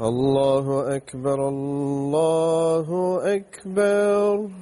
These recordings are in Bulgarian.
الله أكبر الله أكبر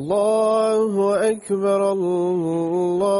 الله أكبر الله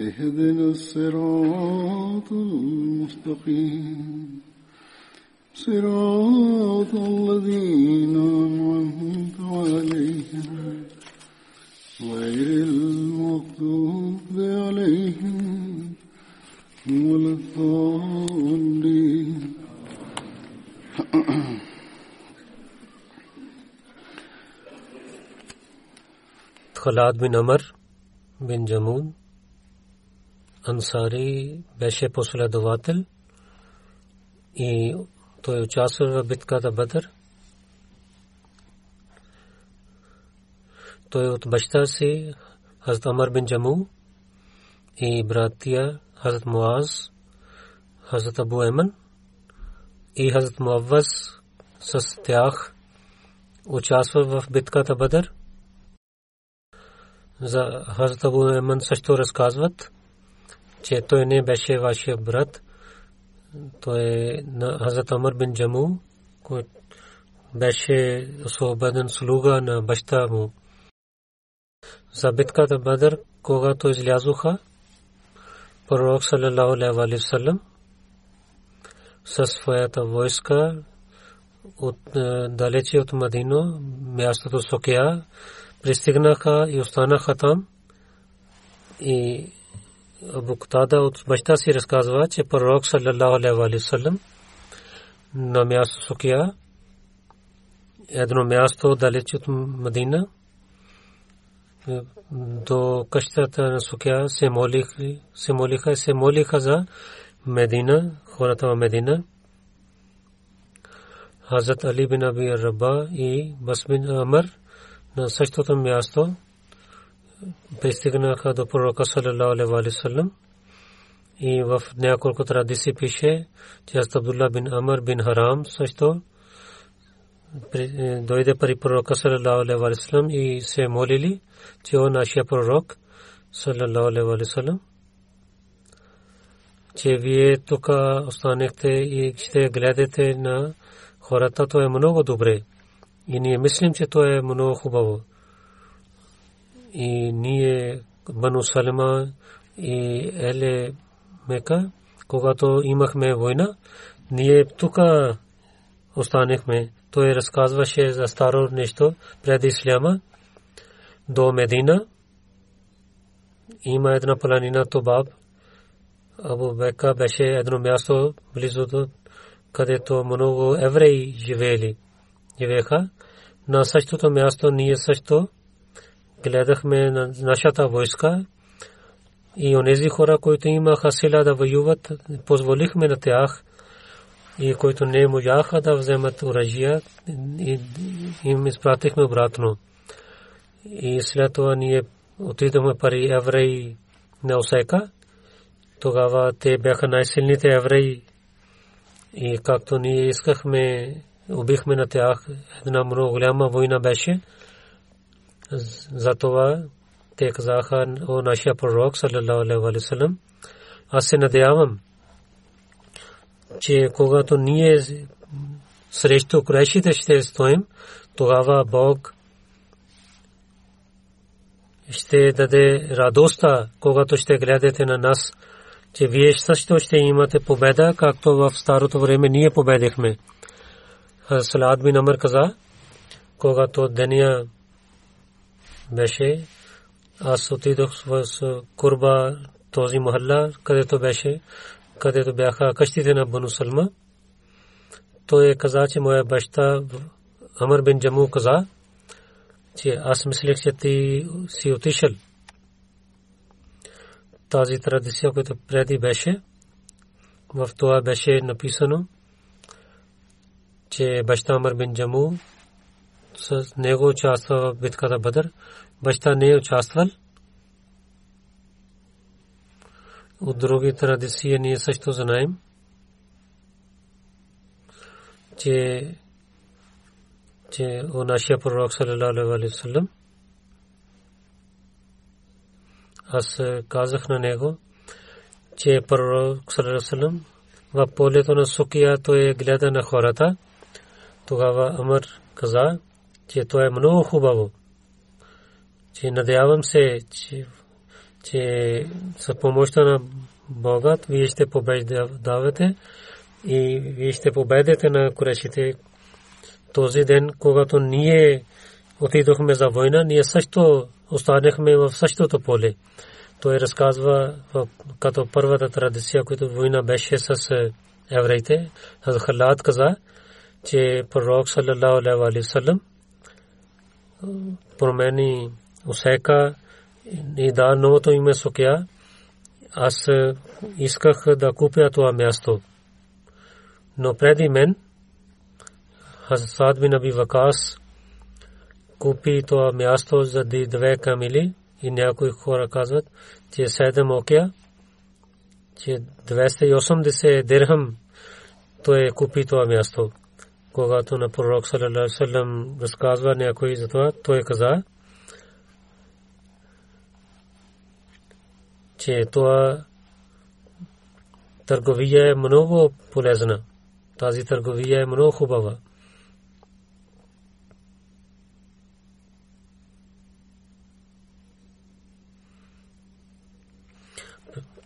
اهدنا الصراط المستقيم. صراط الذين أنعمت عليهم. غير المغضوب عليهم ولا الضالين. Khalad bin Amr bin Jamun Ансари беше последовател и той участва в битката Бадър. той от баща си Хазрат Амар бин Джаму и братия Хазрат Муаз, Хазрат Абу Еман и Хазрат Муавваз с тях участва в битката Бадър. За Хазрат Абу Еман също разказват, че той не беше вашия брат. Той е на Хазрат Амар бин Джаму, който беше освободен слуга на баща му. За битката Бадър, когато излязоха, пророк саллалаху алейхи ва със своята войска от далече от Мадино, мястото Сокия, пристигнаха и останаха там. И Абу Ктада от баща си разказва, че пророк саллалаху алейхи ва саллям на място Сокия едно място далеч от Мадина до къщата на Сукя се молиха, се молиха, се молиха за Медина, хората в Медина. Хазрат Али бин Аби Раба и Бас бин Амр на същото място пристигнаха до пророка саллалаху алейхи ва и в няколко традиции пише, че Абдулла бин Амр бин Харам също дойде при пророка саллалаху алейхи ва и се молили, че о нашия пророк саллалаху алейхи ва че вие тук останехте и ще гледате на хората, то е много добре. И ние мислим, че то е много хубаво. И ние, Бану Салема и Еле Мека, когато имахме война, ние тук останехме. Той разказваше за старо нещо преди Исляма до Медина. Има една планина Тобаб. Абу Бека беше едно място близо до където много евреи живеели. Живееха. На същото място ние също гледахме на нашата войска и онези хора, които имаха сила да воюват, позволихме на тях и които не можаха да вземат оръжия им изпратихме обратно. И след това ние отидохме пари евреи на Осека. Тогава те бяха най-силните евреи. И както ние искахме, убихме на тях, една много голяма война беше. Затова те казаха о нашия пророк, саллалаху алейхи ва саллям, аз се надявам, че когато срещу курешите ще стоим, тогава беше, аз отидох в Курба този махалла, където беше, където бяха къщите на Бану Салма. Той е каза, че моя баща Амр бин Джаму каза, че аз мислех, че ти си отишъл. Тази традиция, която преди беше, в това беше написано, че баща Амр бин Джаму с него участва в битката Бадър. Баща не е участвал. От други традиции ние също знаем, че че о нашия пророк саллалаху алейхи аз казах на него че пророк вассалам в полето на Сукия той гледа на хората тогава Амр каза че то е много хубаво че надявам се че че с помощта на Бога вие ще побеждавате и вие ще победите на курешите. Този ден, когато ние отидохме за война, ние също останахме в същото поле. Той разказва като първата традиция, която война беше с евреите. Халат каза, че пророк саллалаху алейхи промени усека и да новото име Сокия, аз исках да купя това място. Но преди мен, Хазсад бин Аби Вакас, купи това място за две камили и някои хора казват, че 7 окея, че 280 дирхам той купи това място. Когато на пророк саллаллаху разказва някой за това, той каза, че това търговия е много полезна. Тази търговия е много хубава.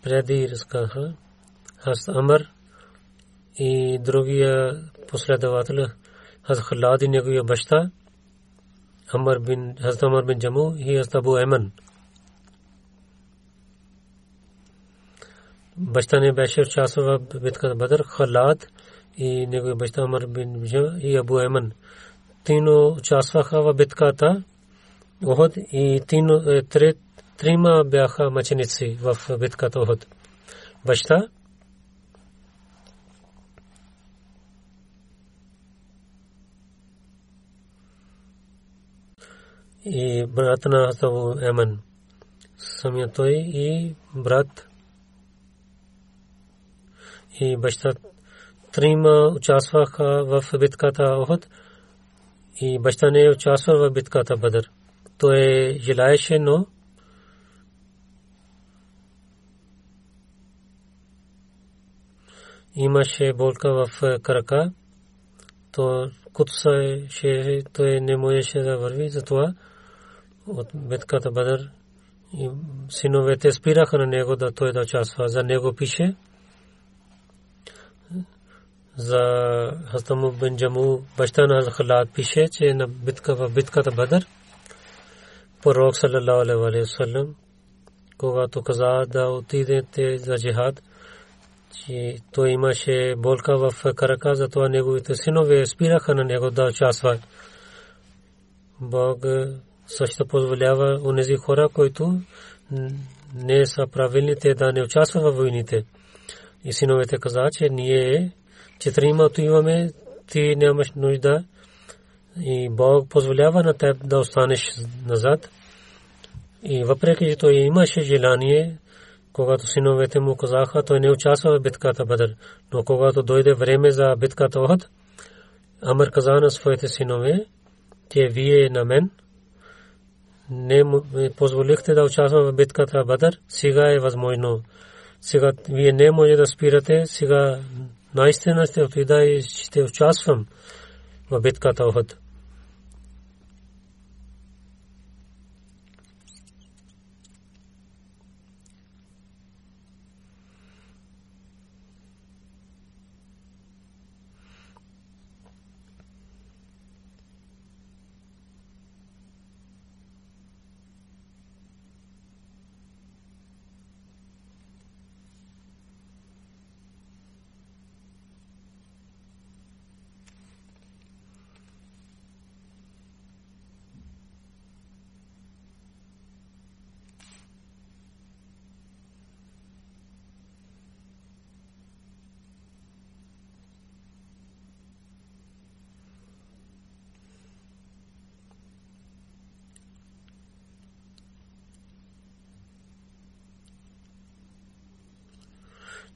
преди разказаха Хаз Амр и другия последовател Хаз Халад и неговия баща Амр бин Хаз Амр бин Джаму и Хаз Абу Еман. Баща не беше участвал в битката Бадър, Халад и неговия баща Амр бин Джаму и Абу Еман. Тино участваха в битката Охот и тино трет трима бяха мъченици в битката Охот. Баща и брат на Хасабу Еман. Самия той и брат и баща трима участваха в битката Охот и баща не участва в битката Бадър. Той желаеше, но имаше болка в крака, то кутса ще той не можеше да върви, затова от битката Бадър и синовете спираха на него да той да участва. За него пише за Хастаму бен Джаму, баща на Халад пише, че на битка в битката Бадър пророк саллалаху алейхи ва саллям когато каза да отидете за джихад, че той имаше болка в крака, затова неговите синове спираха на него да участват. Бог също позволява онези хора, които не са правилните да не участват във войните. И синовете каза, че ние четирима имаме, ти нямаш нужда и Бог позволява на теб да останеш назад. И въпреки, че той имаше желание когато синовете му казаха, той не участва в битката Бадър. Но когато дойде време за битката Охот, Амр каза на своите синове, че вие на мен не позволихте да участвам в битката Бадър, сега е възможно. Сега вие не може да спирате, сега наистина ще отида и ще участвам в битката Охот.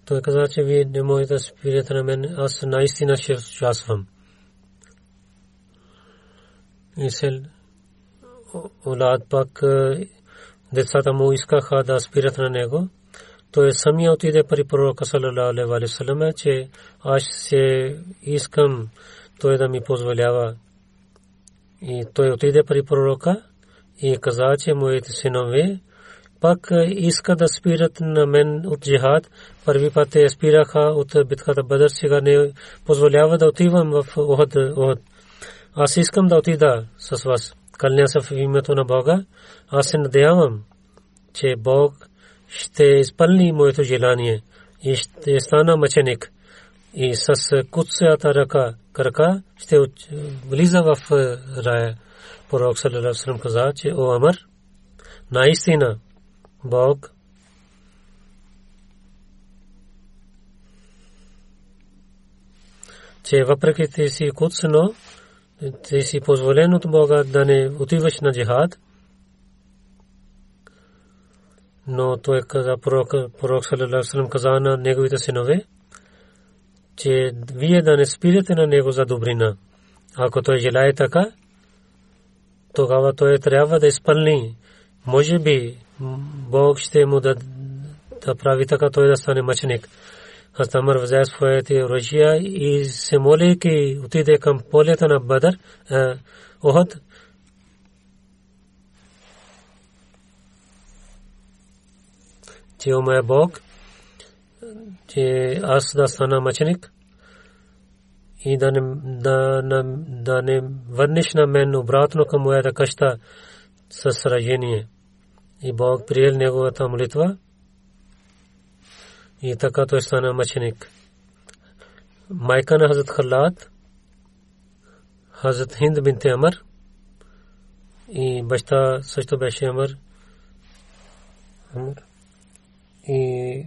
Той каза, че вие не можете да спирате на мен. Аз наистина ще участвам. И сел Олад пак децата му искаха да спират на него. Той самия отиде при пророка салалаху алейхи ва салlam, че аз се искам той да ми позволява. И той отиде при пророка и каза, че моите синове пак иска да спират на мен от джихад. Първи път те спираха от битката Бадър, сега не позволява да отивам в Охот. Аз искам да отида с вас. Кълня се в името на Бога. Аз се надявам, че Бог ще изпълни моето желание и ще стана мъченик. И с куцата ръка, крака ще влиза в рая. Пророк Салалалаху каза, че о Амар, наистина Бог че въпреки си куцно, ти си позволен от Бога да не отиваш на джихад. Но той каза, пророк, пророк саллалаху Бог ще му да, да прави така той да стане мъченик. Аз Амар взе своите оръжия и се молейки отиде към полета на Бадър, Охот, че о моя Бог, че аз да стана мъченик и да не, да, да, да не върнеш на мен обратно към моята къща с сражение. И Бог приел неговата молитва и така той стана мъченик. Майка на Хазрат Халат, Хазрат Хинд бинте Амар и баща също беше Амар. И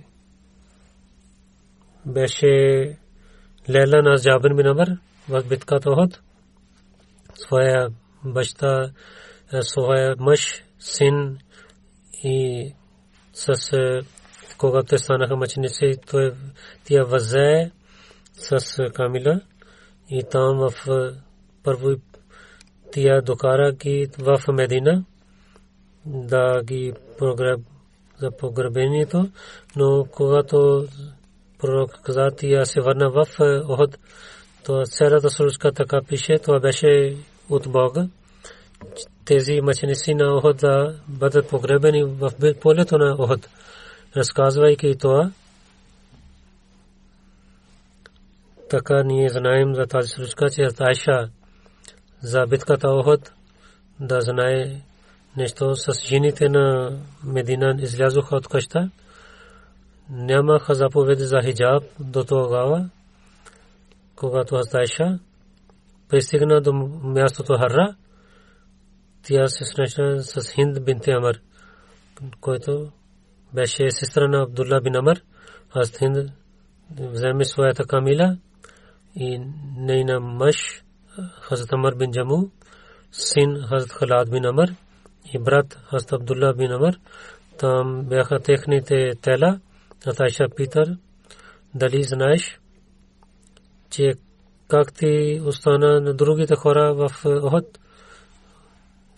беше Лейла на Джабир бин Амар в битката Охот. Своя баща, своя мъж, син и с когато станаха мъченици, той тя възе с Камила и там в първо тя докара ги в Медина да ги прогреб за погребението, но когато пророк каза, тя се върна в Охот, то цялата случка така пише, това беше от Бога. Тези мъченици на Охот да бъдат погребени в полето на Охот разказвайки това, така ние знаем за тази случка, че Айша за битката Охот да знае нещо с жените на Медина излязоха от къща. Нямаха заповеди за хиджаб до тогава, когато Айша пристигна до мястото Харра, тя се срещна с Хинд бинте Амар, който беше сестра на Абдулла бин Амар. Аз Хинд вземе своята камила и нейна мъж Хазрат Амар бин Джаму, син Хазрат Халад бин Амар и брат Хазрат Абдулла бин Амар. Там бяха техните тела. Атайша Питър, дали знаеш, че как ти остана на другите хора в Охот?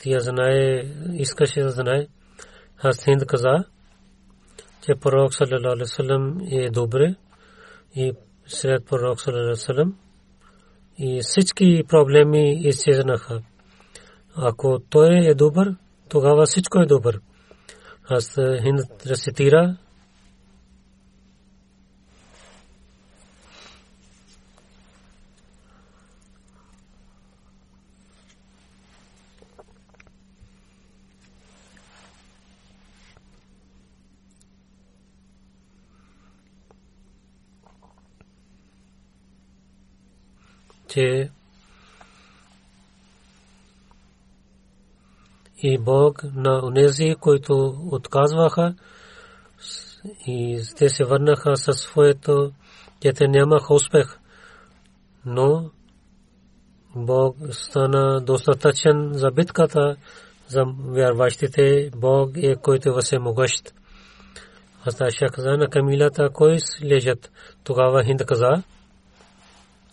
Тя знае, искаше да знае. Аз Хинд каза, че пророк саллалаху алейхи вассалам е добре и след пророк саллалаху алейхи вассалам и всички проблеми изчезнаха. Ако той е добър, тогава всичко е добър. Аз хинд рецитира че и Бог на онези, които отказваха и те се върнаха със своето, че те нямаха успех. Но Бог стана достатъчен за битката за вярващите. Бог е който е всемогъщ. Аз каза на камилата, кой лежат. Тогава Хинд каза,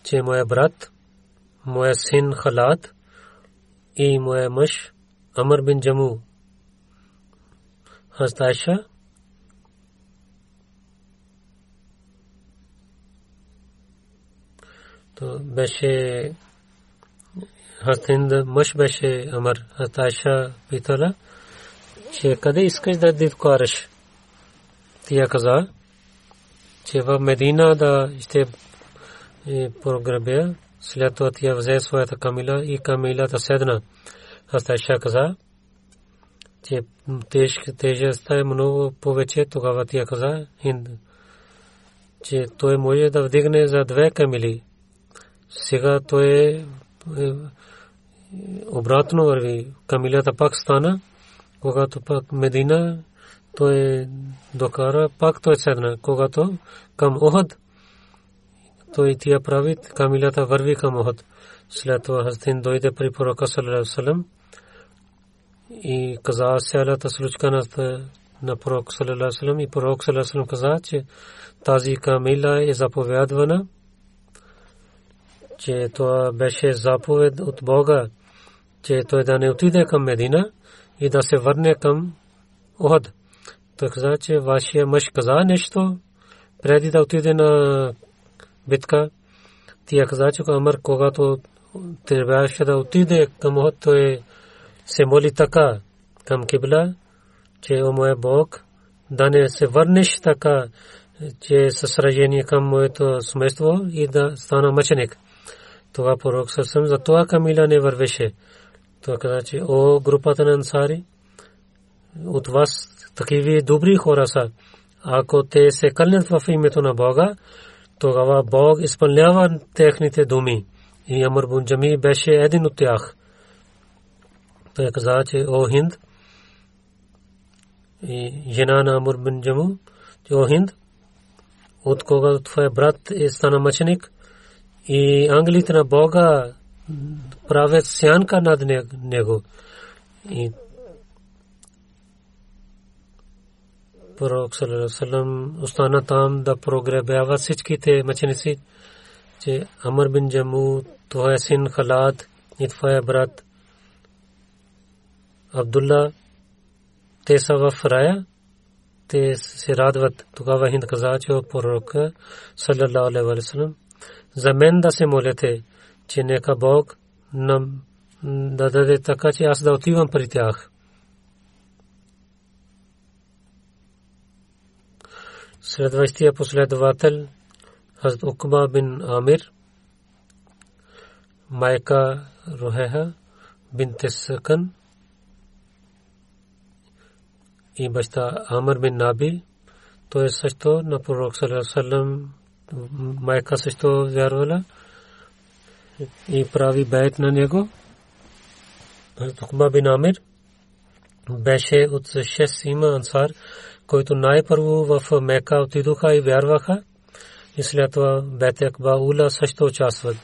че моя брат, моя син Халат и моя мъж Амр бин Джаму Хасташа то беше Хастинд мъж беше Амр Хасташа питала че къде искаш да докараш тя каза че в Медина да ще и погребя. След това тя взе своята камила и камилата седна. Аз Айша каза, че тежестта е много повече. Тогава тя каза, че той може да вдигне за две камили. Сега той е, е обратно върви. Камилата пак стана, когато пак Медина той докара, пак той седна. Когато към Охад, той тия прави, камилата върви към Охот. след това Хазтин дойде при пророка саллалаху и каза цялата случка на на пророк саллалаху и пророк саллалаху каза, че тази камила е заповядвана, че това беше заповед от Бога, че той да не отиде към Медина и да се върне към Охад. Той каза, че вашия мъж каза нещо преди да отиде на битка. Тя каза, че Амар, когато трябваше да отиде към Охад, той се моли така към Кибла, че о моя Бог, да не се върнеш така, че със сражение към моето семейство и да стана мъченик. Това пророк съвсем за това Камила не вървеше. Той каза, че о групата на ансари, от вас такива добри хора са. Ако те се кълнят в името на Бога, тогава Бог изпълнява техните думи. И Амр Бунджами беше един от тях. Той каза, че о Хинд, и жена на Амр Бунджаму, че о Хинд, от кога твой брат е стана мъченик и ангелите на Бога правят сянка над него. И пророк саллалаху остана там да прогребява всичките мъченици, че Амр бин Джаму, това е син Халад и това е брат Абдулла, те са в рая, те се радват. Тогава Хинд каза, че пророка саллалаху алейхи ва саллям за мен да се молите, че нека Бог нам да даде така, че аз да отивам при тях. Следващия последовател Хазрат Укба бин Амир, майка Рухеха бин Тесакан и баща Амр бин Наби, той е също на пророк Салам майка също вярвала и прави бейт на него. Укба бин Амир беше от 6 има ансар, които най-първо в Мека отидоха и вярваха и след това Бет Акба Ула също участват.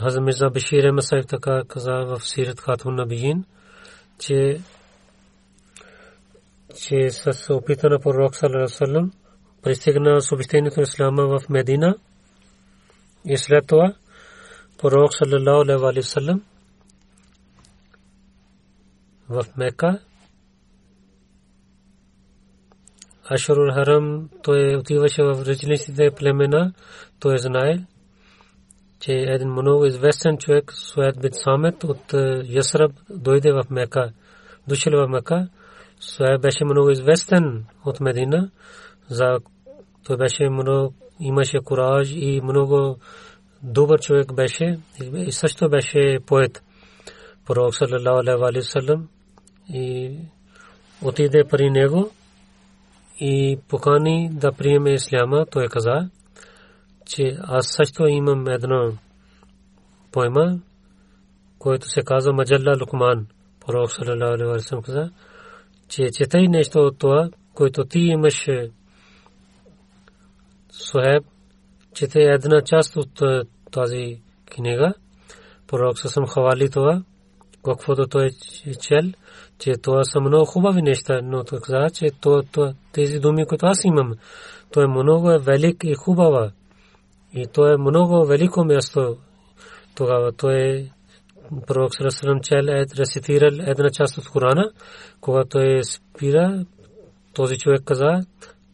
Хазам Мирза Башир Емасайф така каза в Сират Хатун Набиин, че че с опита на пророк Салам пристигна съобщението на Ислама в Медина и след това пророк Салалаху Алейхи Вассалам в Мека. Ашурул Харам той отиваше в различните племена, той знае, че един много известен човек, Суед бит Самет от Ясраб, дойде в Мека. Дошъл в Мека. Суед беше много известен от Медина. За той беше много, имаше кураж и много добър човек беше. И също беше поет. Пророк саллалаху алейхи ва и отиде при него и покани да приеме исляма. Той каза, че аз също имам едно поема, което се казва Маджалла Лукман. Пророк саллям каза, че четай нещо това, което ти имаш Сухеб, чете една част от тази книга. Пророк съм това, каквото той чел че това са много хубави неща, но той каза, че то, то, тези думи, които аз имам, то е много велик и хубава. И то е много велико място. Тогава той е пророк Сарасалам чел е рецитирал една част от Корана, когато е спира, този човек каза,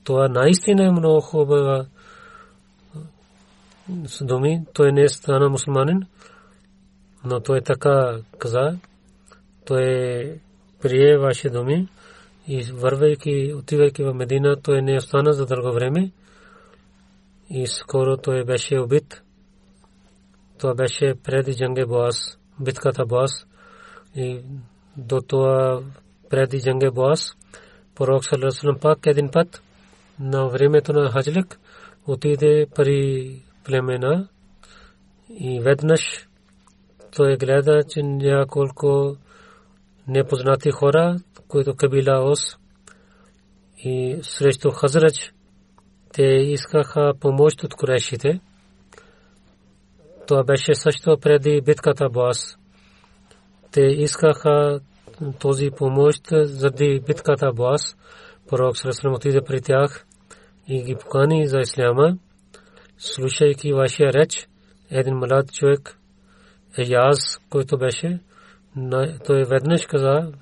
това наистина е много хубава думи, той не е стана мусулманин, но той така каза, той прие ваши думи и вървайки, отивайки в Медина, той не остана за дълго време и скоро той беше убит. Това беше преди Джанге Боас, битката Боас и до това преди Джанге Боас, пророк Салесалам пак един път на времето на Хаджлик отиде при племена и веднъж той гледа, че няколко непознати хора, които кабила Ос и срещу Хазрач, те искаха помощ от корешите. Това беше също преди битката Боас. Те искаха този помощ заради битката Боас. Пророк Сръсрам отиде при тях и ги покани за исляма. Слушайки вашия реч, един млад човек, Аяз, който беше, той веднъж каза,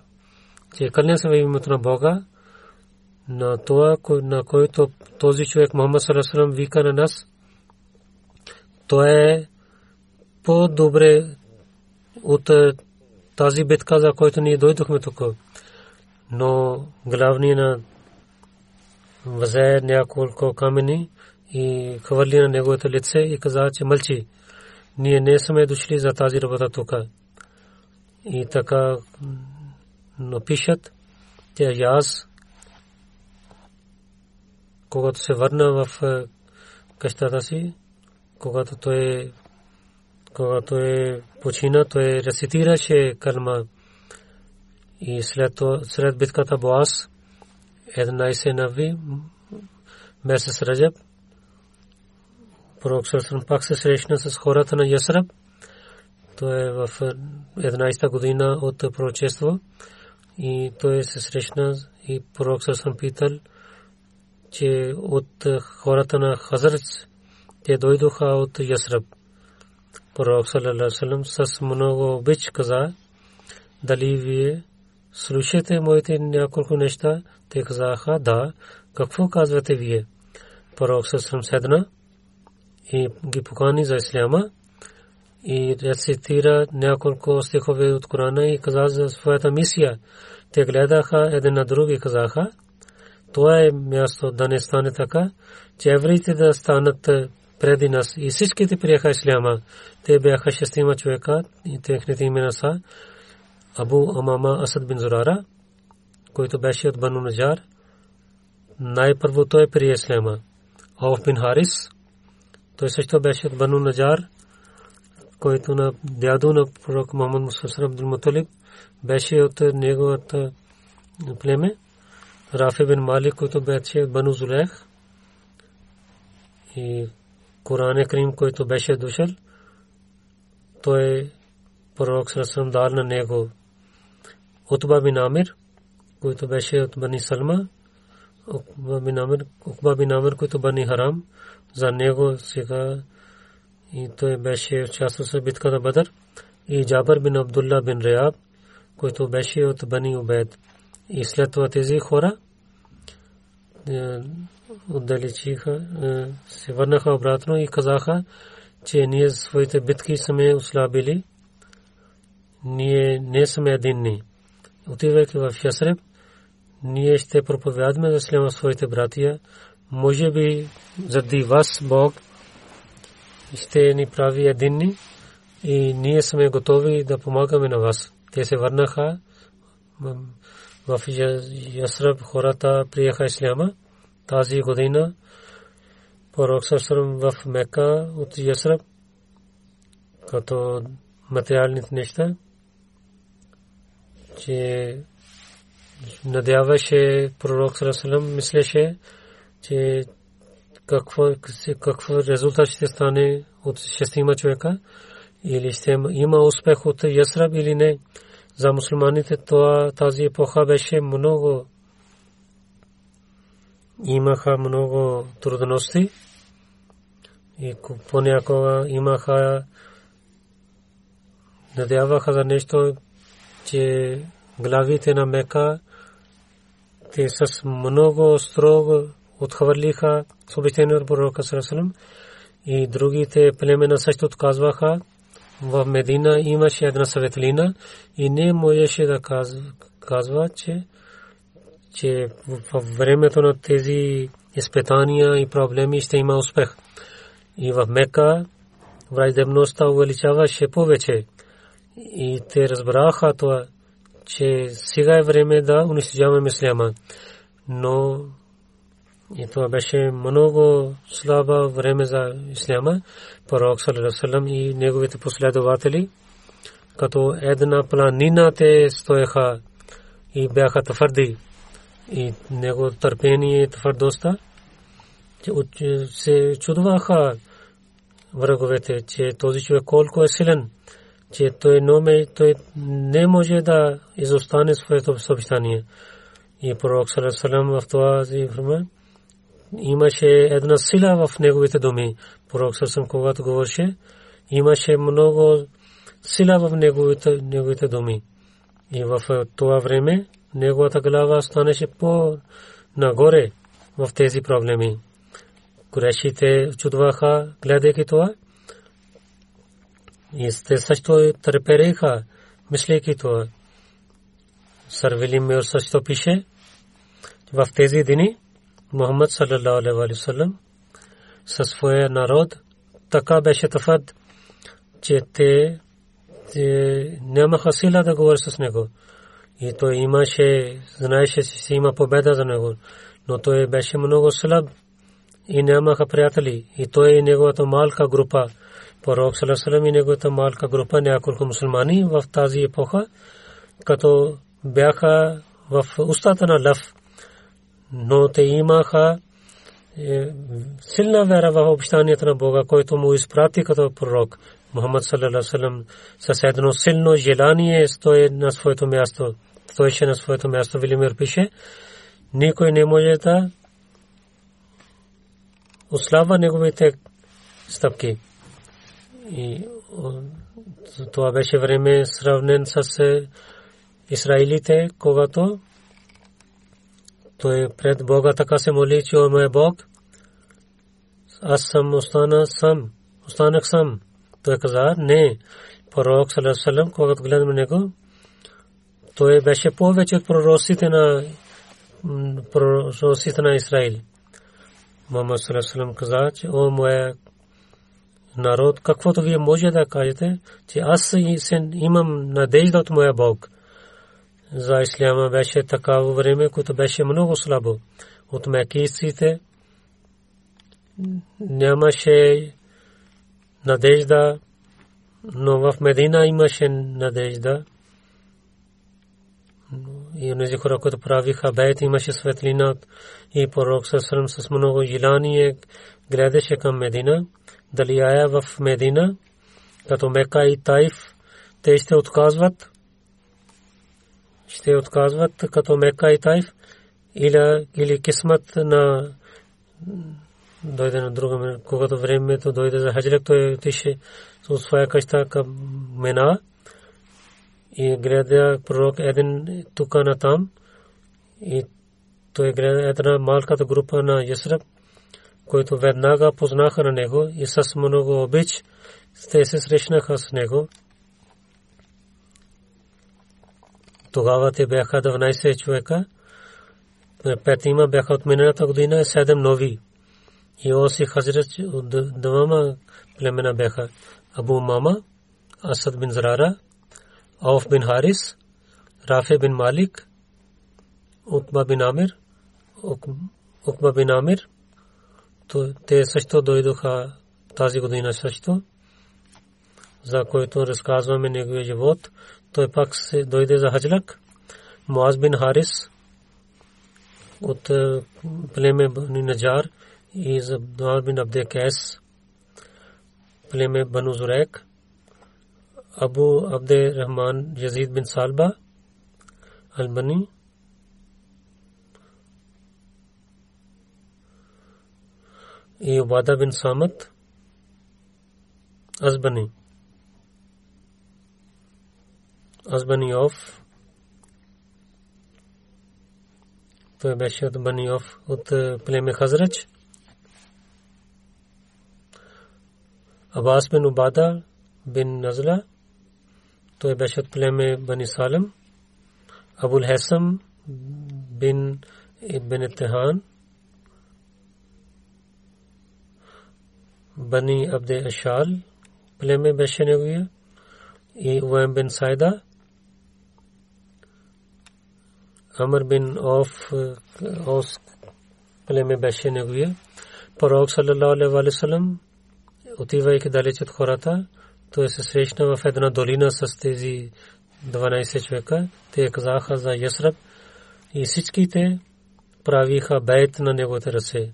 че кълня се името на Бога, на това, на който този човек Мухаммад Саласалам вика на нас, то е по-добре от тази битка, за който ние дойдохме тук. Но главният на взе няколко камени и хвърли на неговото лице и каза, че мълчи. Ние не сме дошли за тази работа тук. И така напишат, тя аз, когато се върна в е, къщата си, когато той когато е почина, той рецитираше калма и след, след битката Боас, 11 нави, месец Раджаб, пророк Сърсън пак се срещна с хората на Ясраб. Той е в 11-та година от пророчество и той се срещна и пророк Сърсън питал, че от хората на Хазарец те дойдоха от Ясраб. Пророк Салалалалалалам с много обич каза, дали вие слушате моите няколко неща? Те казаха, да. Какво казвате вие? Пророк Салалалалалам седна и ги покани за исляма и рецитира няколко стихове от Корана и каза за своята мисия. Те гледаха един на друг и казаха, това е място да не стане така, че евреите да станат преди нас и всичките приеха исляма. Те бяха шестима човека и техните имена са Абу Амама Асад бин Зурара, който беше от Бану Наджар. Най-първо той прие исляма. Ауф бин Харис, той също беше от Бану Наджар, който на дядо на пророк Мухаммад Мусасар Абдул Муталиб беше от неговата племе. Рафи бин Малик, който беше от Бану Зулех. И Коран Крим, който беше дошъл, той пророк Срасам дал на него Утба бин Амир, който беше от Бани Салма, Утба бин Амир, Утба бин Амир, който Бани Харам, за него сега и той беше част от битката Бадър и Джабър бин Абдулла бин Реаб, който беше от Бани Убед. И след това тези хора отдалечиха, се върнаха обратно и казаха, че ние своите битки сме ослабили. Ние не сме единни. Отивайки в Ясреб, ние ще проповядаме за своите братия. Може би заради вас Бог ще ни прави единни и ние сме готови да помагаме на вас. Те се върнаха в Ясреб хората приеха исляма тази година пророк Сърсърм в Мека от Ясраб като материалните неща, че надяваше пророк Сърсърм, мислеше, че какво, какво резултат ще стане от шестима човека? Или ще има успех от Ясраб или не. За мусулманите това, тази епоха беше много. Имаха много трудности. И понякога имаха надяваха за нещо, че главите на Мека те с много строго отхвърлиха съобщение от пророка Сарасалам и другите племена също отказваха. В Медина имаше една светлина и не можеше да казва, че че в времето на тези изпитания и проблеми ще има успех. И в Мека враждебността увеличаваше повече. И те разбраха това, че сега е време да унищожаваме исляма. Но и това беше много слаба време за исляма. Пророк Салалалалалам и неговите последователи, като една планина те стоеха и бяха твърди и него търпение и твърдостта се чудваха враговете, че този човек колко е силен, че той, номе, той не може да изостане своето съобщание. И пророк Салам в това време имаше една сила в неговите думи. Пророк Салам, когато говореше, имаше много сила в неговите, неговите думи. И в това време неговата глава станеше по-нагоре в тези проблеми. Курешите чудваха, гледайки това. И те също търпереха, мислейки това. Сървили Мир също пише, в тези дни Мухаммад саллалаху алейхи васалам със своя народ така беше тафад, че те нямаха сила да говорят с него. И той имаше, знаеше, че си има победа за него. Но той беше много слаб и нямаха приятели. И той и неговата малка група, пророк Салесалем и неговата малка група, няколко мусулмани в тази епоха, като бяха в устата на лъв. Но те имаха е, силна вера в обещанията на Бога, който му изпрати като пророк. Мухаммад саллалаху салам с едно силно желание стои на своето място. Стоеше на своето място. Вилимир пише, никой не може да ослабва неговите стъпки. И това беше време сравнен с е, Израилите, когато той пред Бога така се моли, че о мой Бог, аз съм остана сам, останах сам. Той каза, не, пророк Салам, когато гледам него, той беше повече от пророците на пророците на Израил. Мама Салам каза, че о моя народ, каквото вие може да кажете, че аз имам надежда от моя Бог. За исляма беше такава време, което беше много слабо. От мекийците нямаше надежда, но в Медина имаше надежда. И онези хора, които правиха бейт, имаше светлина и пророк Сасрам с много желание гледаше към Медина. Дали ая в Медина, като Мека и Тайф, те ще отказват. Ще отказват като Мека и Тайф или, или кисмат на дойде на място. Когато времето дойде за хаджрак, той отише от своя къща към Мена и гледа пророк един тука на там и той гледа една малката група на Ясраб, които веднага познаха на него и с много обич те се срещнаха с него. Тогава те бяха 12 човека. Петима бяха от миналата година и седем нови. И оси хазрат двама племена бяха Абу Мама, Асад бин Зарара, Ауф бин Харис, Рафе бин Малик, Утба бин Амир, Укба бин Амир. Те също дойдоха тази година също, за който разказваме неговия живот. Той пак се дойде за хаджлак. Муаз бин Харис от племе Бани Наджар – и за Абдул бин Абде Кайс племе Бану Зурек Абу Абде Рахман Язид бин Салба Албани и Убада бин Самат Азбани Азбани of той беше от Баниов от племе Хазрач Абас бин Убада бин Назла, той беше от племе Бани Салем, Абул Хесам бин Ибн Техан, Бани Абде Ашал, племе беше неговия, и Уайм бин Сайда, Амр бин Оф Ос племе беше неговия, пророк саллалаху алейхи ва саллям отивайки долина с тези 12 човека. Те казаха за Ясраб и всичките правиха бейт на неговите ръце.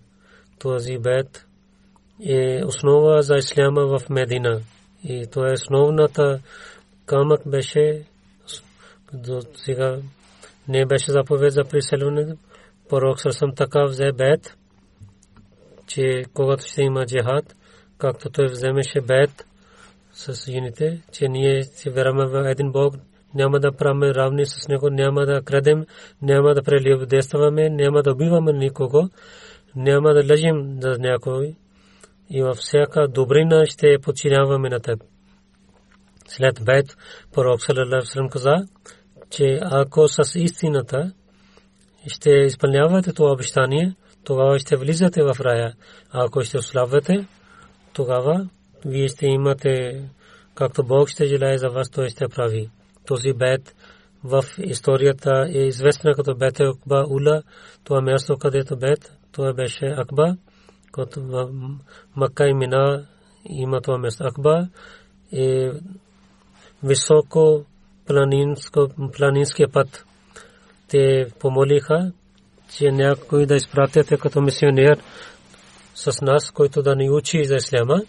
Не беше заповед за преселване. Пророк съм така взе бед, че когато ще има джихад, както той вземеше бед с жените, че ние си вярваме в един Бог, няма да правим равни с него, няма да крадем, няма да прелюбодействаме, няма да убиваме никого, няма да лъжим за някой и във всяка добрина ще подчиняваме на теб. След бед, пророк Салалалаху каза, че ако с истината ще изпълнявате това обещание, тогава ще влизате в рая. Ако ще ослабвате, тогава вие ще имате, както Бог ще желае за вас, той ще прави. Този бед в историята е известна като бед Акба Ула, това място, където бед, това беше Акба, като в Макка и Мина има това място. Акба е високо планинския път. Те помолиха, че някой да изпратите като мисионер с нас, който да ни учи за исляма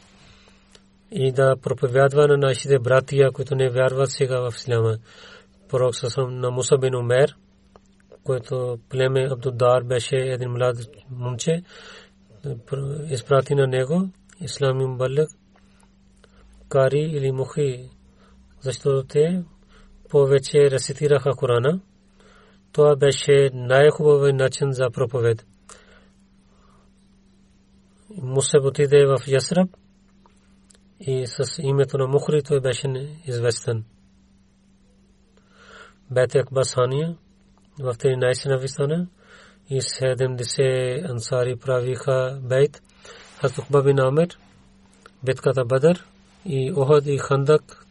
и да проповядва на нашите братия, които не вярват сега в исляма. Пророк съм на Муса бин Умер, който племе Абдудар беше един млад момче, изпрати на него ислам им кари или мухи, защото те повече рецитираха Корана. Това беше най-хубавият начин за проповед. Мусеб отиде в Ясраб и с името на Мухри той беше известен. Бет Акбасания в 13 навистана и 70 ансари правиха бейт. Хазукба бин Амир, битката Бадър и Охад и Хандак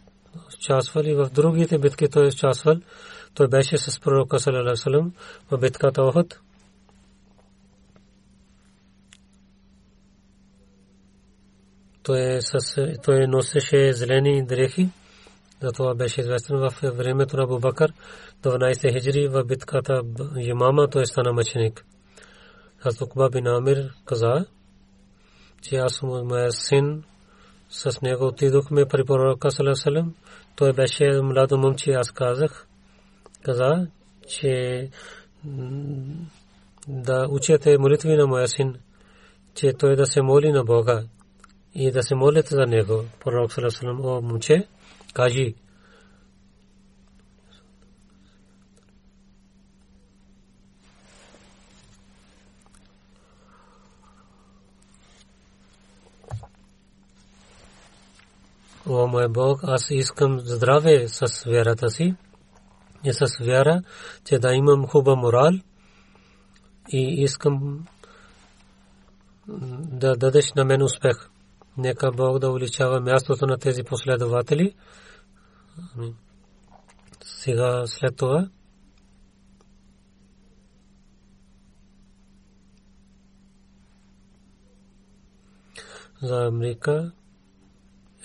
участвал и в другите битки той е участвал. Той беше с пророка салалалаху в битката. Той, с, той носеше зелени дрехи. За това беше известен в времето на Бубакър. 12 хиджри в битката Ямама той стана мъченик. Хазукба бин Амир каза, че аз моя син с него отидохме при пророка Салесалем. Той беше младо момче, аз казах. Каза, че да учите молитви на моя син, че той да се моли на Бога и да се молите за него. Пророк Салесалем, о момче, кажи, О мой Бог, аз искам здраве с вярата си и с вяра, че да имам хуба морал и искам да дадеш на мен успех. Нека Бог да увеличава мястото на тези последователи. Сега след това за Америка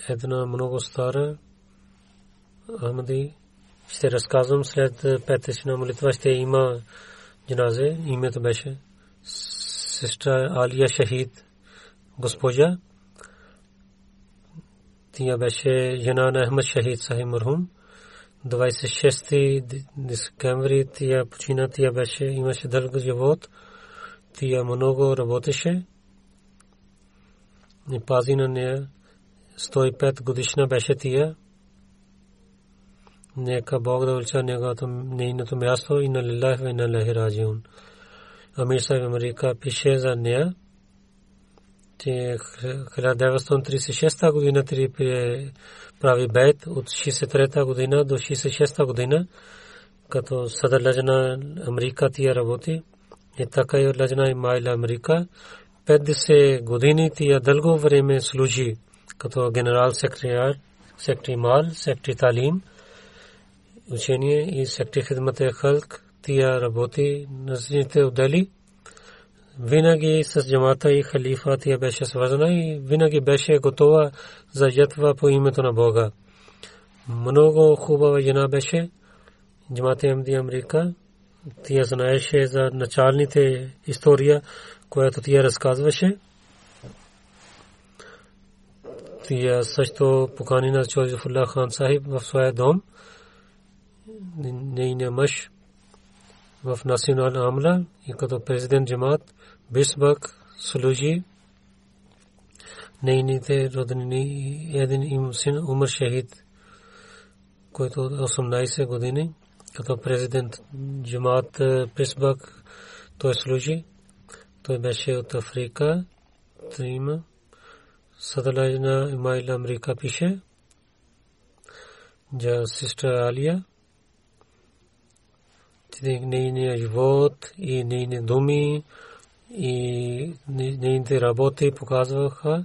една много стара Ахмади. Ще разказвам след петъчна молитва ще има джаназе. Името беше сестра Алия Шахид госпожа. Тя беше жена на Ахмад Шахид Сахи Мархум. 26 декември тя почина, тя беше, имаше дълъг живот. Тя много работеше и пази на нея 105 годишна беше тия. Нека Бог да улча неговото нейното място и на лилах и на лахи раджиун. Амир Сайб Америка пише за нея, че 1936 година три прави бейт от 63 година до 66 година, като съдър лъжна Америка тия работи. И така и лъжна и майла Америка. 50 години тия дълго време служи като генерал секретар, секретар мал, секретар талим, учение и секретар хидмат халк, тия работи на отдели. Винаги с джамата и халифа тия беше свързана и винаги беше готова за ятва по името на Бога. Много хубава жена беше. Джамата Амди Америка. Тия знаеше за началните история, която тя разказваше. Тя също покани на Чозефулlah хан Сахиб в своя дом. Нейният мъж в Национал Амла и като президент Джамат Бисбак служи нейните роднини един им син умър шахид, който 18 години като президент Джамат Бисбак той служи. Той беше от Африка. Трима. Садалай на Имайл Америка пише. За сестра Алия. Нейният живот и нейни думи и нейните работи показваха,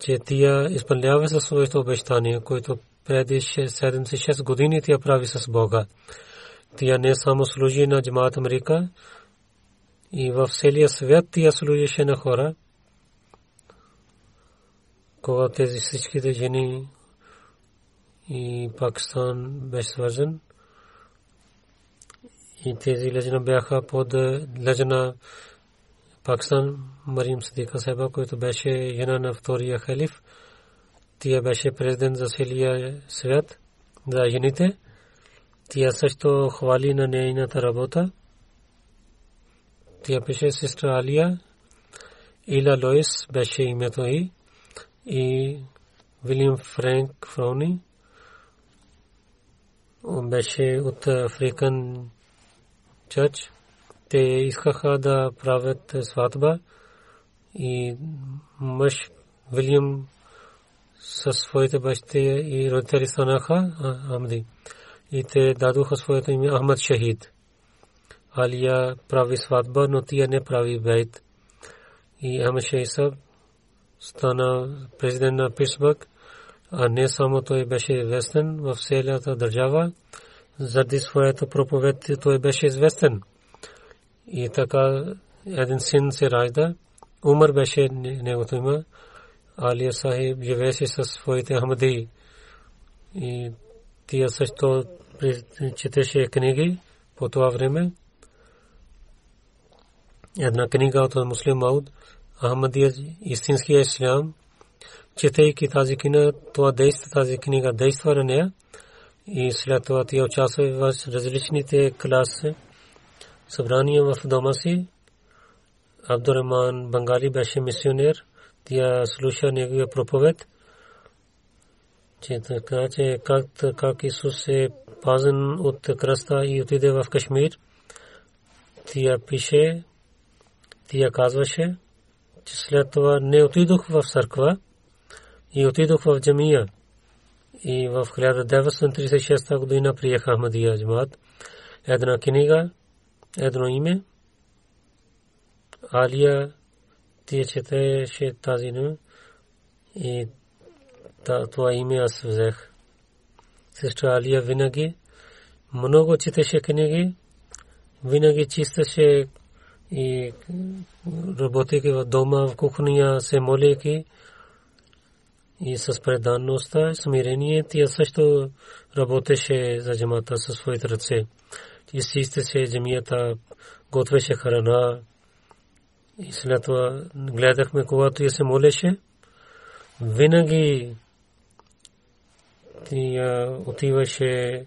че тя изпълнява със своето обещание, което преди 76 години тя прави с Бога. Тя не само служи на Джамаат Америка, и в целия свят тя служеше на хора. Когато тези всичките жени и Пакистан беше свързан, и тези лежна бяха под лежна Пакистан Марим Садика Себа, който беше жена на втория халиф. Тя беше президент за целия свят, за жените. Тя също хвали на нейната работа. Тя пише сестра Алия. Ила Лоис беше името и и Вилиам Френк Фрони беше от Африкан чърч. Те искаха да правят сватба и мъж Вилиам със своите бащи и родители станаха Амди. И те дадоха своето име Ахмад Шахид. Алия прави сватба, но тия не прави бейт. И Амаше Саб стана президент на Питсбърг, а не само той беше известен в целата държава. Заради своята проповед той беше известен. И така един син се ражда. Умър беше неговото име. Алия Сахиб живееше със своите Ахмади. И тия също четеше книги по това време една книга от Муслим Мауд, Ахмадия истинския ислям, четейки тази книга, това действа, тази книга действа на нея и след това тя участва в различните класи, събрания в дома си. Абдурахман Бангали беше мисионер, тя слуша неговия проповед, че така, че как, как Исус е пазен от кръста и отиде в Кашмир. Тя пише, тя казваше, че след това не отидох в църква и отидох в джамия. И в 1936 година приеха Ахмадия джамат. Една книга, едно име. Алия тия четеше тази име и това име аз взех. Сестра Алия винаги много четеше книги, винаги чистеше и работейки в дома, в кухня, се молейки и с преданността, смирение, тя също работеше за джамата със своите ръце. И систе се джамията, готвеше храна. И след това гледахме, когато я се молеше, винаги тя отиваше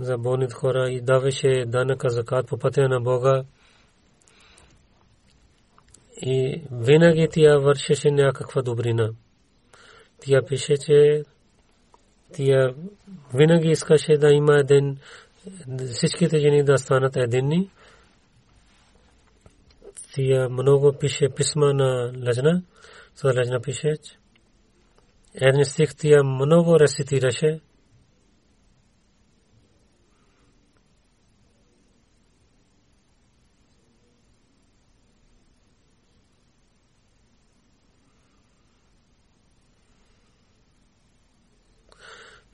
за болните хора и даваше данъка закат по пътя на Бога и винаги тя вършеше някаква добрина. Тя пише, че тя винаги искаше да има един, всичките жени да станат единни. Тя много пише писма на Лежна, Лежна пише, един стих тя много рецитираше,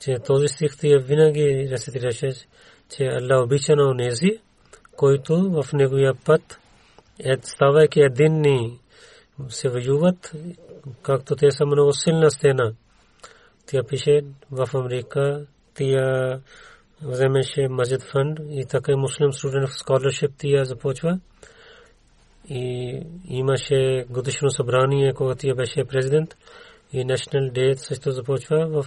че този стих тия винаги рецитираше, че Allah обича на онези, които в неговия път, е, ставайки единни, се воюват, както те са много силна стена. Тя пише в Америка, тя вземеше Масjid фонд и така и Muslim Student Scholarship тя започва. и имаше годишно събрание, когато тя беше президент и National Day също започва в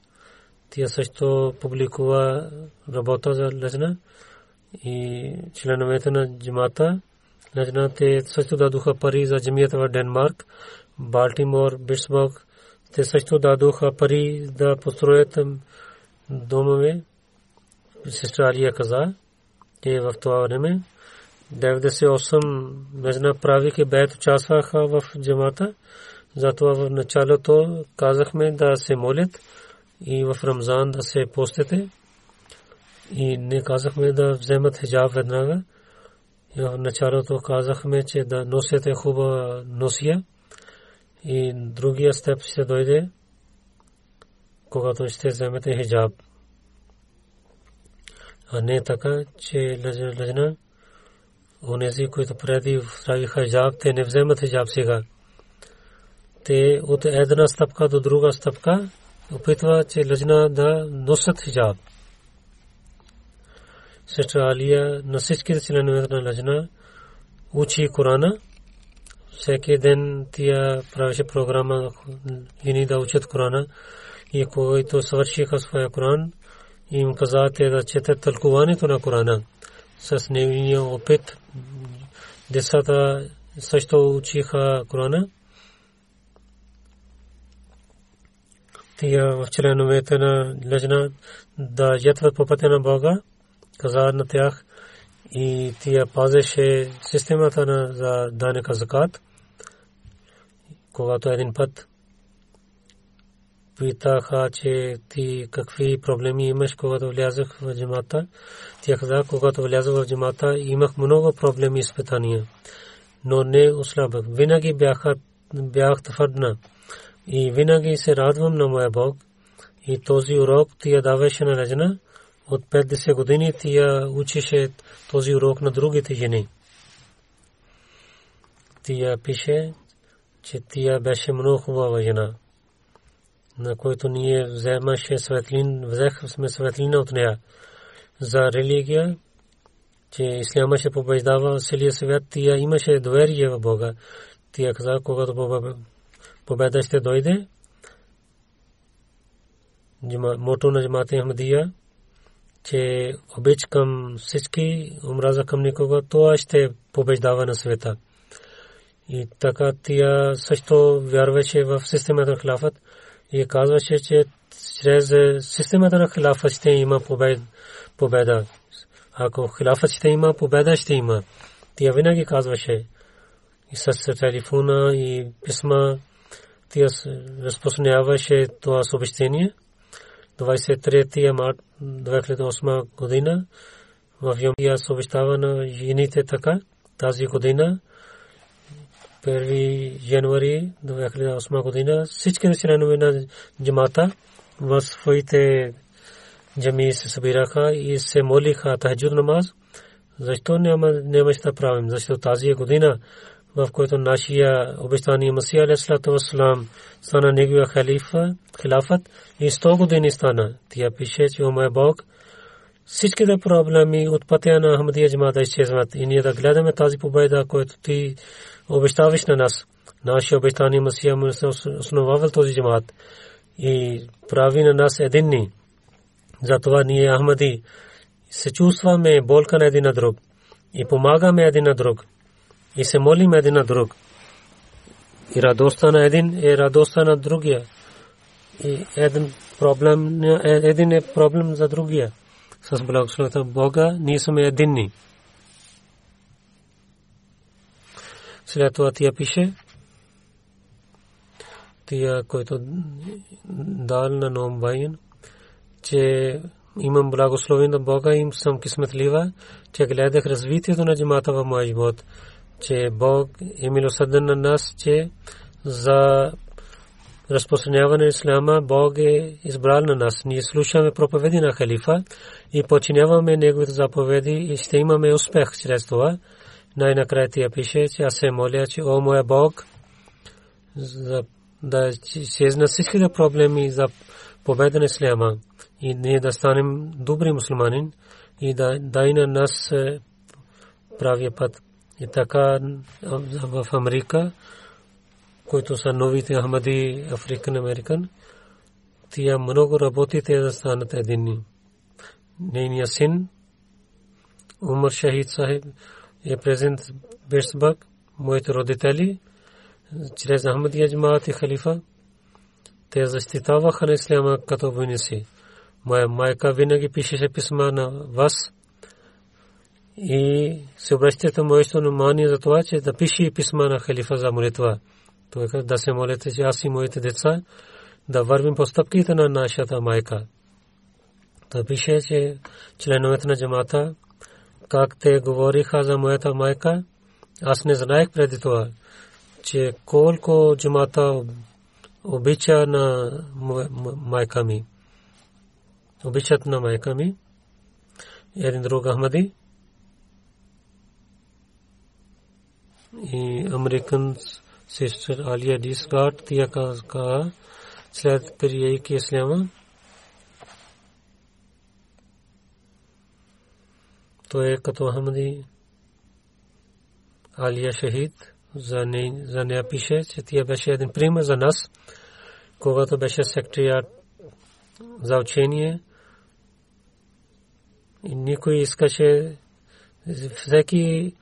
тя също публикува работа за лежна и членовете на джамата. Лежна те също дадоха пари за джамията в Денмарк, Балтимор, Битсбърг. Те също дадоха пари да построят домове. Сестра Алия каза, че в това време 98 лежна правиха бед участваха в джамата. Затова в началото казахме да се молят и в Рамзан да се постете. И не казахме да вземат хиджаб веднага. И в началото казахме, че да носите хубава носия. И другия степ ще дойде, когато ще вземете хиджаб. А не така, че лъжна, онези, които преди правиха хиджаб, те не вземат хиджаб сега те от една стъпка до друга стъпка опитва, че лъжна да носят хиджаб. Сестра Алия на всичките членове на лъжна учи Корана. Всеки ден тя правеше програма ини да учат Корана. И който свършиха своя Коран, им каза те да четат тълкуването на Корана. С нейния опит децата също учиха Корана. Тия в членовете на лежна да ятват по пътя на Бога, каза на тях и тия пазеше системата на за данека закат. Когато един път питаха, че ти какви проблеми имаш, когато влязах в джамата. Тя каза, когато влязах в джамата, имах много проблеми и изпитания. Но не ослабах. Винаги бях твърдна и винаги се радвам на моя Бог. И този урок тия даваше на Раджана. От 50 години тия учише този урок на другите жени. Тия пише, че тия беше много хубава жена, на който ние вземаше светлин, взех сме светлина от нея. За религия, че исляма ще побеждава целия свят, тия имаше доверие в Бога. Тия каза, когато победа ще дойде. Мото на джамата Ахмадия, че обич към всички, омраза към никога, това ще побеждава на света. И така тя също вярваше в системата на хилафът и казваше, че чрез системата на хилафът ще има победа. Ако хилафът ще има победа, ще има. Тя винаги казваше и с телефона и писма тя разпространяваше това съобщение. 23 март 2008 година в Йомия съобщава на жените така тази година 1 януари 2008 година всички членове на джамата в своите джами се събираха и се молиха тахаджуд намаз. Защо няма, да правим? Защото тази година в който нашия обещания Масия алейхиссалату вассалам стана неговия халифа, хилафът и 100 години стана. Тя пише, че о моя Бог, всичките проблеми от пътя на Ахмадия джамата изчезват и ние да гледаме тази победа, която ти обещаваш на нас. Нашия обещание Масия му се основавал този джамат и прави на нас единни. Затова ние Ахмади се чувстваме болка на един на друг и помагаме един на друг и се молим един на друг. И радостта на един е радостта на другия. И един проблем, един е проблем за другия. С благословата Бога ние сме единни. След това тия пише, тия, който дал на Номбайен, че имам благословен на Бога, им съм кисметлива, че гледах развитието на джамата в моя живот че Бог е милосърден на нас, че за разпространяване на исляма, Бог е избрал на нас. Ние слушаме проповеди на халифа и починяваме неговите заповеди и ще имаме успех чрез това. Най-накрая тя пише, че аз се моля, че о моя Бог, за да изчезна всичките проблеми за победа на исляма и ние да станем добри мусулманин и да дай на нас е, правия път. И така в Америка които са новите Ахмади Африкан Американ. Тия много работи те да станат единни. Нейният син Умар Шахид Сахиб е презент Бешбак, моите родители, чрез Ахмадия Джамаат и халифа. Те защитаваха на исляма като войници. Моя майка винаги пишеше писма на вас и се обръщате моето внимание за това, че да пише писма на халифа за молитва. Той каза да се молите, че аз и моите деца да вървим по стъпките на нашата майка. Той пише, че членовете на джамата, как те говориха за моята майка, аз не знаех преди това, че колко джамата обича на майка ми. Обичат на майка ми. Един друг Ахмади. И американс sister Alia Disgard тя каза след приейки исляма той е като Ахмади Алия Шахид за, не, за нея пише, че тя беше един пример за нас, когато беше секретарят за учение и никой искаше всеки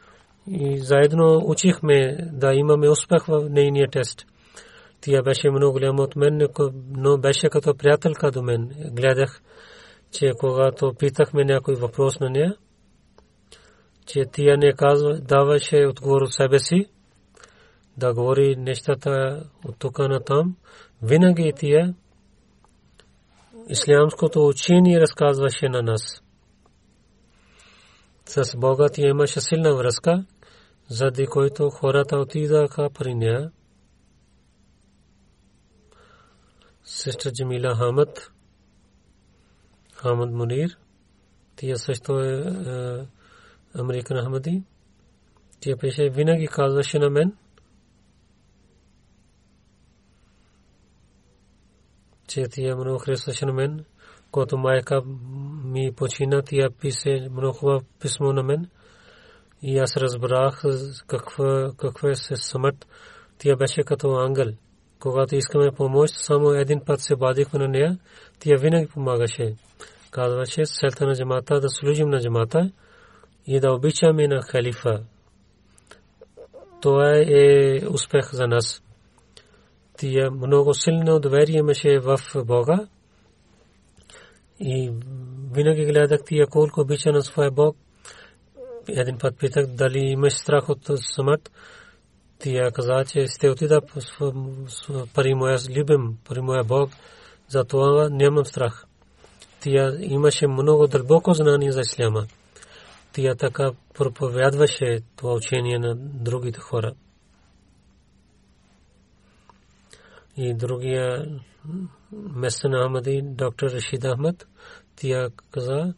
и заедно учихме да имаме успех в нейния тест. Тя беше много голяма от мен, но беше като приятелка до мен. Гледах, че когато питахме някой въпрос на нея, че тя не казва, даваше отговор от себе си, да говори нещата от тук на там. Винаги тя ислямското учение разказваше на нас. С Бога тя имаше силна връзка заради който хората отидаха при нея. Сестра Джамила Хамад, Хамад Мунир, тя също е, е Американ Ахмади. Тя пише, винаги казваше на мен, че тя много харесваше на мен. Когато майка ми почина, тя пише много хубаво писмо на мен. И аз разбрах каква, каква е смърт. Тя беше като ангел. Когато искаме помощ, само един път се бадихме на нея, тя винаги помагаше. Казваше селта на джамата да служим на джамата и да обичаме на халифа. Това е успех за нас. Тя много силно доверие имаше в Бога и винаги гледах тия колко обича на своя Бог един път питах дали имаш страх от смърт. Тя каза, че сте отида пари моя любим, пари моя Бог, за това нямам страх. Тя имаше много дълбоко знание за исляма. Тя така проповядваше това учение на другите хора. И другия местен Ахмади, доктор Рашид Ахмад, тя каза,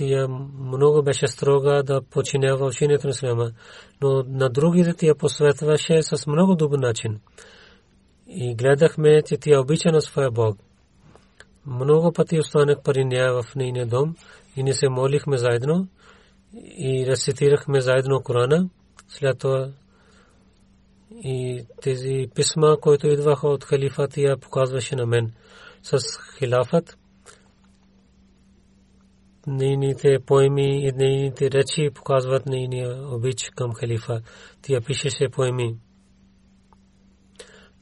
тя много беше строга да починява учението на Ислама, но на другите тя посветваше с много добър начин. И гледахме, че тя обича на своя Бог. Много пъти останах пари нея в нейния дом и не се молихме заедно и рецитирахме заедно Корана. След това и тези писма, които идваха от халифата, я показваше на мен с хилафът нейните поеми и нейните речи показват нейния обич към халифа. Тя пишеше поеми.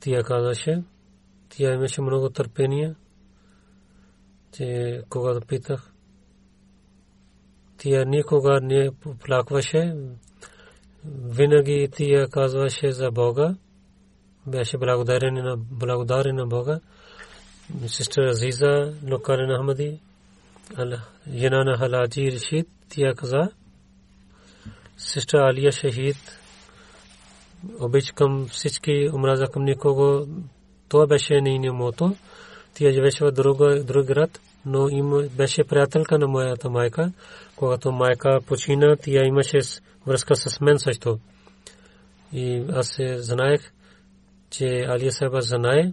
Тя казваше, тя имаше много търпение, че когато питах, тя никога не плакваше, винаги тя казваше за Бога, беше благодарен на, Бога. Сестра Азиза, Локарен Ахмади, жена на Халади Рашид, тя каза, сестра Алия Шахид обич към всички, омраза към никого. Това беше нейният мото. Тя живеше в друг, друг град, но им беше приятелка на моята майка. Когато майка почина, тя имаше връзка с мен също. И аз знаех, че Алия Саба знае,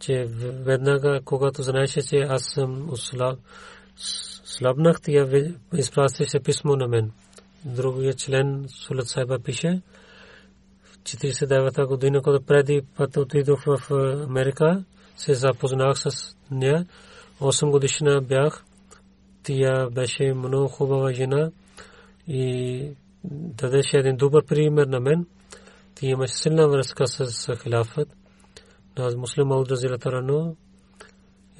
че веднага, когато знаеше, че аз съм слабнах, тя изпращаше писмо на мен. Другия член Сулат Сайба пише, в 49-та година, когато преди път отидох в Америка, се запознах с нея. 8 годишна бях. Тя беше много хубава жена и дадеше един добър пример на мен. Тя имаше силна връзка с хилафът. Аз муслим Ауд Разилатарано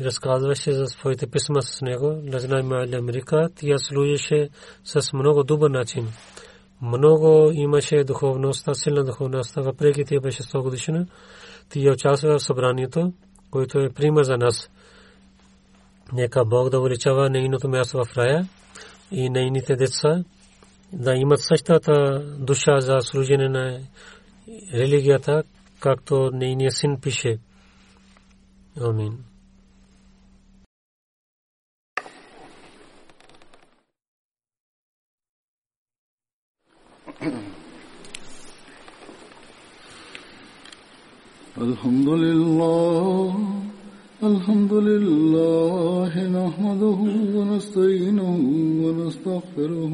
разказваше за своите писма с него. Лазна има Америка. Тя служеше с много добър начин. Много имаше духовността, силна духовността, въпреки тя беше 100 годишна. Тя участва в събранието, което е пример за нас. Нека Бог да увеличава нейното място в рая и нейните деца да имат същата душа за служене на религията, както нейният син пише. Амин. الحمد لله الحمد لله نحمده ونستعينه ونستغفره